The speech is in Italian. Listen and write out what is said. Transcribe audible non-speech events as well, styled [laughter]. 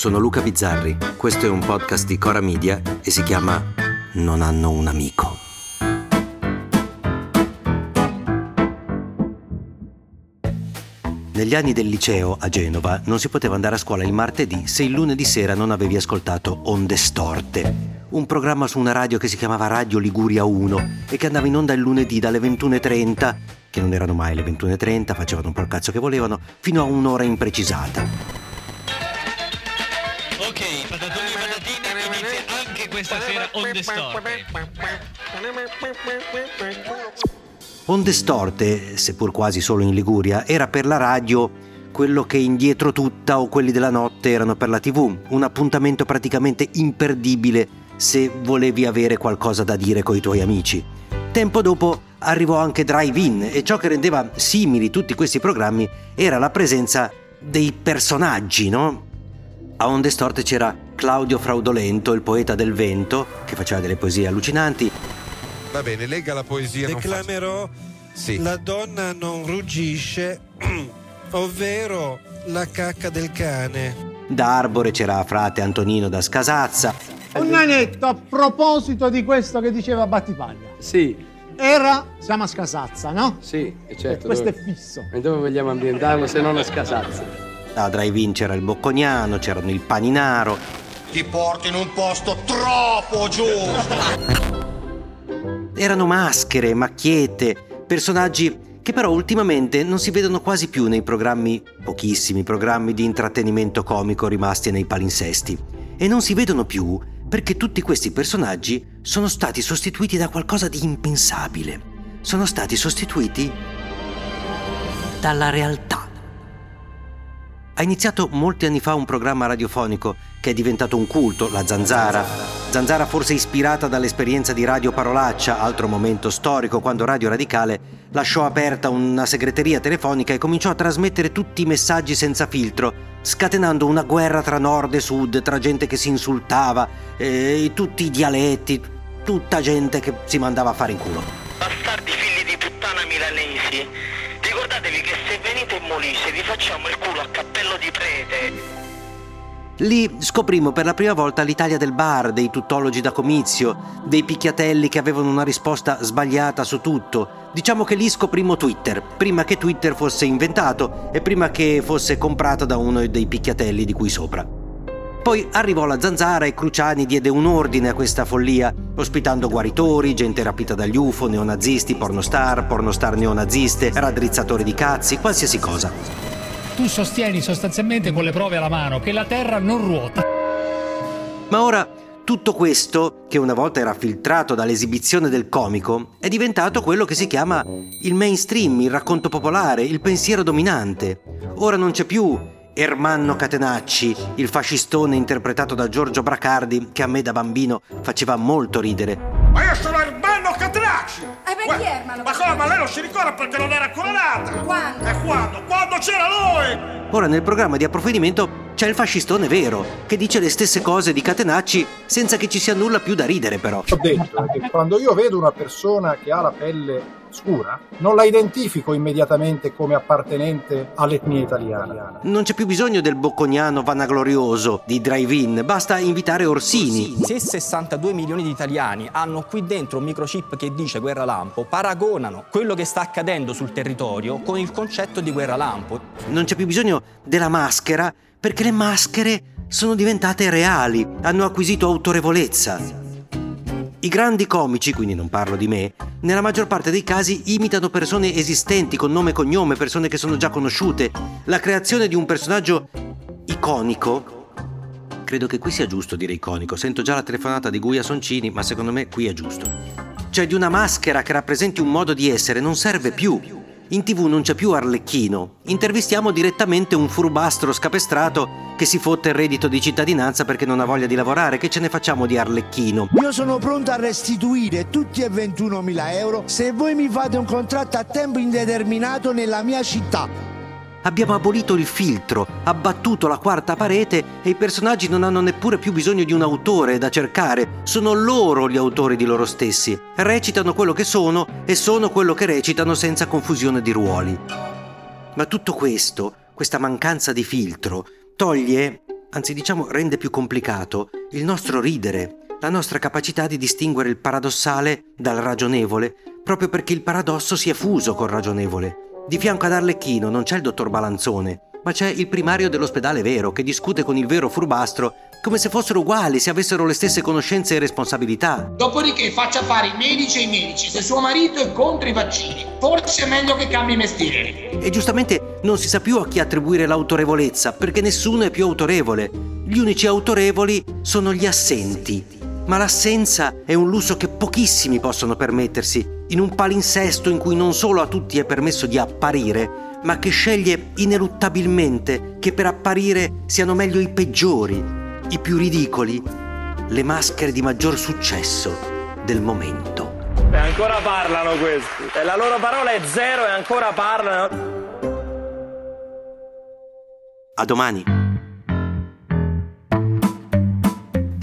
Sono Luca Bizzarri, questo è un podcast di Cora Media e si chiama Non hanno un amico. Negli anni del liceo a Genova non si poteva andare a scuola il martedì se il lunedì sera non avevi ascoltato Onde Storte, un programma su una radio che si chiamava Radio Liguria 1 e che andava in onda il lunedì dalle 21.30, che non erano mai le 21.30, facevano un po' il cazzo che volevano, fino a un'ora imprecisata. Questa sera Onde Storte. Onde Storte, seppur quasi solo in Liguria, era per la radio quello che indietro tutta o quelli della notte erano per la tv, un appuntamento praticamente imperdibile se volevi avere qualcosa da dire coi tuoi amici. Tempo dopo arrivò anche Drive-In e ciò che rendeva simili tutti questi programmi era la presenza dei personaggi, no? A Onde Storte c'era Claudio Fraudolento, il poeta del vento, che faceva delle poesie allucinanti, Va bene, legga la poesia. Declamerò Sì. La donna non ruggisce, [clears throat] ovvero la cacca del cane. da Arbore c'era frate Antonino da Scasazza, Un nanetto a proposito di questo che diceva Battipaglia. Sì, Era, siamo a Scasazza, no? sì, e certo. Questo dove- è fisso. E dove vogliamo ambientarlo se non a Scasazza? da Drive-In c'era il Bocconiano, c'erano il Paninaro, Ti porto in un posto troppo giusto. Erano maschere, macchiette, personaggi che però ultimamente non si vedono quasi più nei programmi, pochissimi programmi di intrattenimento comico rimasti nei palinsesti. E non si vedono più perché tutti questi personaggi sono stati sostituiti da qualcosa di impensabile. Sono stati sostituiti dalla realtà. Ha iniziato molti anni fa un programma radiofonico che è diventato un culto, la Zanzara. Zanzara forse ispirata dall'esperienza di Radio Parolaccia, altro momento storico quando Radio Radicale lasciò aperta una segreteria telefonica e cominciò a trasmettere tutti i messaggi senza filtro, scatenando una guerra tra nord e sud, tra gente che si insultava, eh, tutti i dialetti, tutta gente che si mandava a fare in culo. Molise vi facciamo il culo a cappello di prete. Lì scoprimmo per la prima volta l'Italia del bar, dei tuttologi da comizio, dei picchiatelli che avevano una risposta sbagliata su tutto. Diciamo che lì scoprimmo Twitter, prima che Twitter fosse inventato e prima che fosse comprato da uno dei picchiatelli di qui sopra. Poi arrivò la zanzara e Cruciani diede un ordine a questa follia, ospitando guaritori, gente rapita dagli UFO, neonazisti, pornostar, pornostar neonaziste, raddrizzatori di cazzi, qualsiasi cosa. Tu sostieni sostanzialmente con le prove alla mano che la Terra non ruota. Ma ora tutto questo, che una volta era filtrato dall'esibizione del comico, è diventato quello che si chiama il mainstream, il racconto popolare, il pensiero dominante. Ora non c'è più Ermanno Catenacci, il fascistone interpretato da Giorgio Bracardi, che a me da bambino faceva molto ridere. Ma io sono Ermanno Catenacci. E perché Ermanno? Ma come? Ma lei non si ricorda perché non era ancora nata? Quando? E quando? Quando c'era lui! Ora nel programma di approfondimento c'è il fascistone vero, che dice le stesse cose di Catenacci senza che ci sia nulla più da ridere però. Ho detto che quando io vedo una persona che ha la pelle scura, non la identifico immediatamente come appartenente all'etnia italiana. Non c'è più bisogno del bocconiano vanaglorioso di drive-in, basta invitare Orsini. Se 62 milioni di italiani hanno qui dentro un microchip che dice guerra lampo, paragonano quello che sta accadendo sul territorio con il concetto di guerra lampo. Non c'è più bisogno della maschera perché le maschere sono diventate reali, hanno acquisito autorevolezza. I grandi comici, quindi non parlo di me, nella maggior parte dei casi imitano persone esistenti con nome e cognome, persone che sono già conosciute. La creazione di un personaggio iconico. Credo che qui sia giusto dire iconico. Sento già la telefonata di Guia Soncini, ma secondo me qui è giusto. Cioè di una maschera che rappresenti un modo di essere non serve più. In tv non c'è più Arlecchino, intervistiamo direttamente un furbastro scapestrato che si fotte il reddito di cittadinanza perché non ha voglia di lavorare, che ce ne facciamo di Arlecchino? Io sono pronto a restituire tutti e 21.000 euro se voi mi fate un contratto a tempo indeterminato nella mia città. Abbiamo abolito il filtro, abbattuto la quarta parete e i personaggi non hanno neppure più bisogno di un autore da cercare, sono loro gli autori di loro stessi. Recitano quello che sono e sono quello che recitano senza confusione di ruoli. Ma tutto questo, questa mancanza di filtro, toglie, anzi diciamo rende più complicato, il nostro ridere, la nostra capacità di distinguere il paradossale dal ragionevole, proprio perché il paradosso si è fuso col ragionevole. Di fianco ad Arlecchino non c'è il dottor Balanzone, ma c'è il primario dell'ospedale vero che discute con il vero furbastro come se fossero uguali, se avessero le stesse conoscenze e responsabilità. Dopodiché faccia fare i medici ai medici. Se suo marito è contro i vaccini, forse è meglio che cambi mestiere. E giustamente non si sa più a chi attribuire l'autorevolezza, perché nessuno è più autorevole. Gli unici autorevoli sono gli assenti. Ma l'assenza è un lusso che pochissimi possono permettersi in un palinsesto in cui non solo a tutti è permesso di apparire, ma che sceglie ineluttabilmente che per apparire siano meglio i peggiori, i più ridicoli, le maschere di maggior successo del momento. E ancora parlano questi. E la loro parola è zero e ancora parlano. A domani.